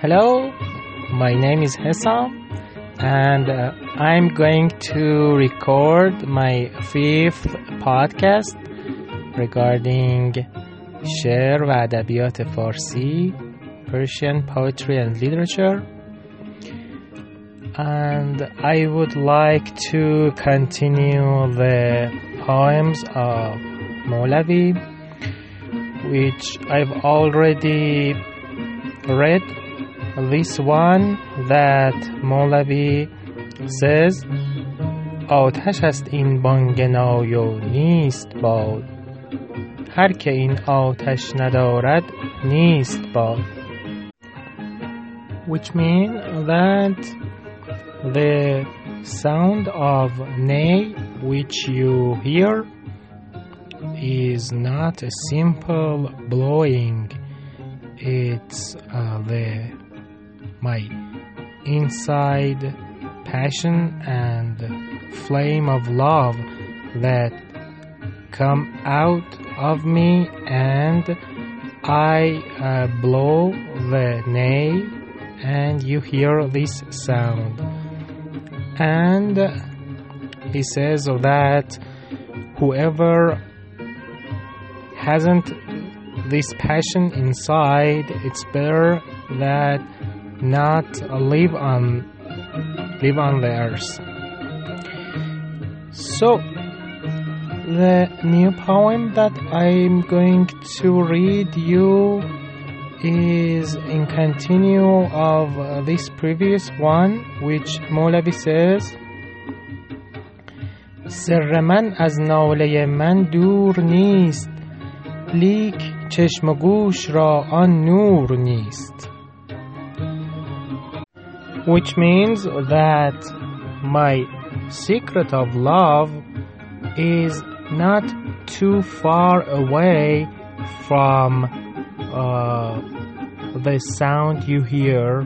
Hello, my name is Hesam, and uh, I'm going to record my fifth podcast regarding شعر و ادبیات فارسی Persian poetry and literature and I would like to continue the poems of Molavi which I've already read this one that Molavi says آتش است این بانگنای و نیست باد هر که این آتش ندارد نیست باد which mean that the sound of neigh which you hear is not a simple blowing it's uh, the my inside passion and flame of love that come out of me and I uh, blow the ney and you hear this sound. And he says that whoever hasn't this passion inside it's better that not live on live on the earth so the new poem that i'm going to read you is in continue of uh, this previous one which مولوی says سر من از ناله من دور نیست لیک چشم و گوش را آن نور نیست which means that my secret of love is not too far away from uh, the sound you hear.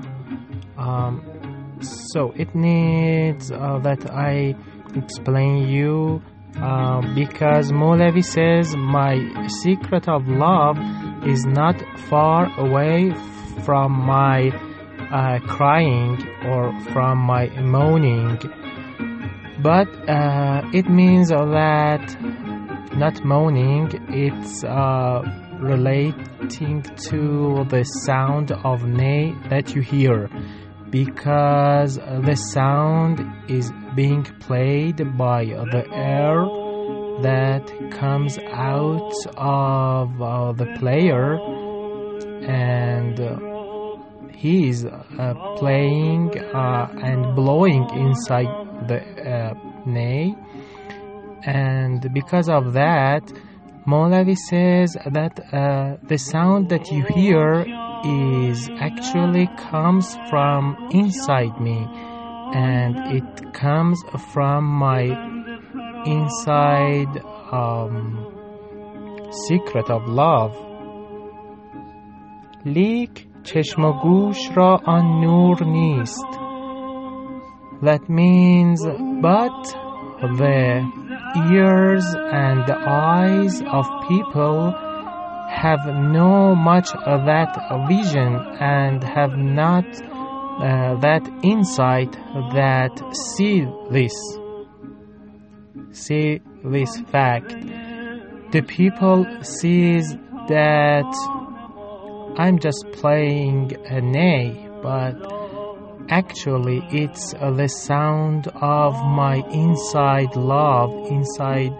Um, so it needs uh, that I explain you uh, because Molavi says my secret of love is not far away from my uh, crying or from my moaning, but uh, it means that not moaning. It's uh, relating to the sound of ney that you hear because the sound is being played by the air that comes out of uh, the player and uh, he is uh, playing uh, and blowing inside the uh, ney and because of that Molavi says that uh, the sound that you hear is actually comes from inside me and it comes from my inside um, secret of love. Leak چشم و گوش را آن نور نیست that means but the ears and the eyes of people have no much of that vision and have not uh, that insight that see this see this fact the people sees that i'm just playing a ney but actually it's uh, the sound of my inside love inside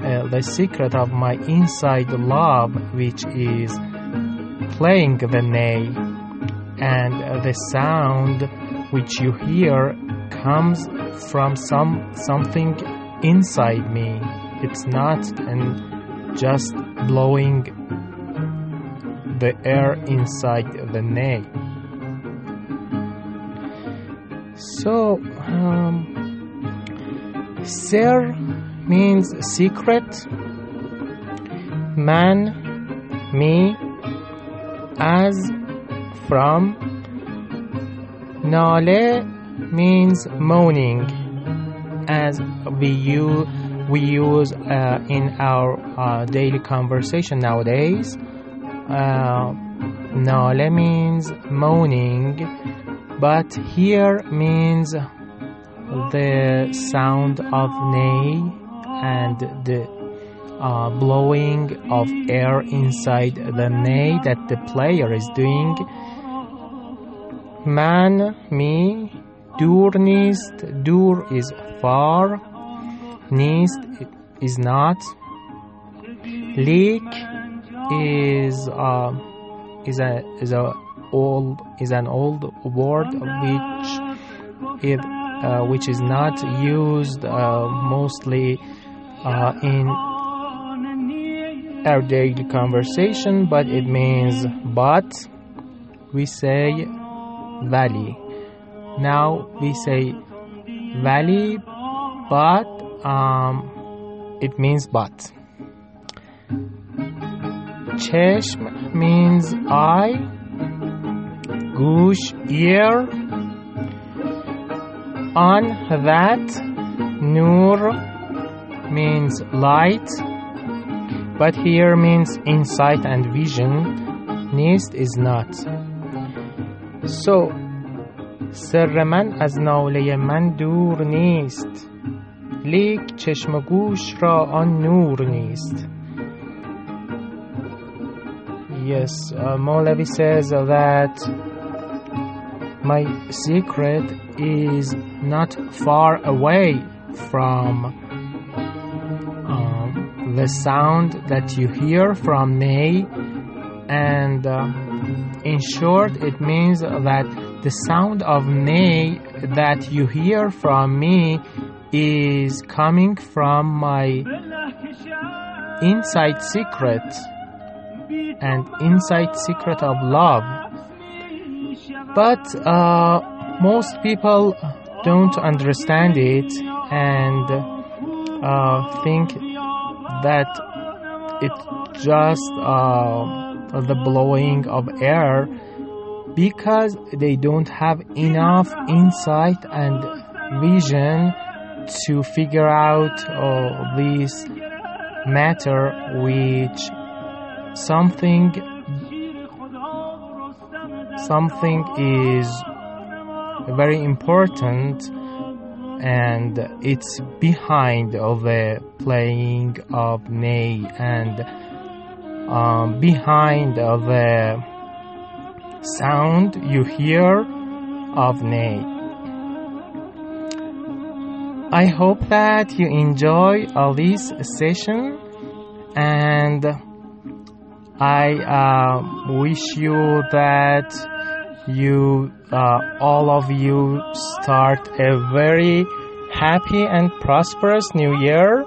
uh, the secret of my inside love which is playing the ney. And uh, the sound which you hear comes from some something inside me. It's not and just blowing the air inside the ney so, um, Sir means secret, man, me, as, from. Nale means moaning, as we use, we use uh, in our uh, daily conversation nowadays. Uh, nale means moaning, but here means the sound of ney and the uh, blowing of air inside the ney that the player is doing. Man, me, dur nist, dur is far, nist is not. Leak is uh, is a is a old is an old word which it uh, which is not used uh, mostly uh, in our daily conversation, but it means but. We say valley. Now we say valley, but um, it means but. Cheshm means eye, gush ear. On that, nur means light, but here means insight and vision. Nist is not. So, سر من از ناله من دور نیست لیک چشم و گوش را آن نور نیست Yes, uh, Molavi says that my secret is not far away from um, the sound that you hear from me, and uh, in short, it means that the sound of me that you hear from me is coming from my inside secret and inside secret of love. But uh, most people don't understand it and uh, think that it's just uh, the blowing of air because they don't have enough insight and vision to figure out uh, this matter which something something is very important and it's behind of the playing of ney and um, behind of the sound you hear of ney I hope that you enjoy all this session and I uh, wish you that you, uh, all of you, start a very happy and prosperous new year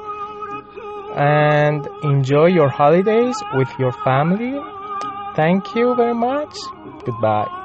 and enjoy your holidays with your family. Thank you very much. Goodbye.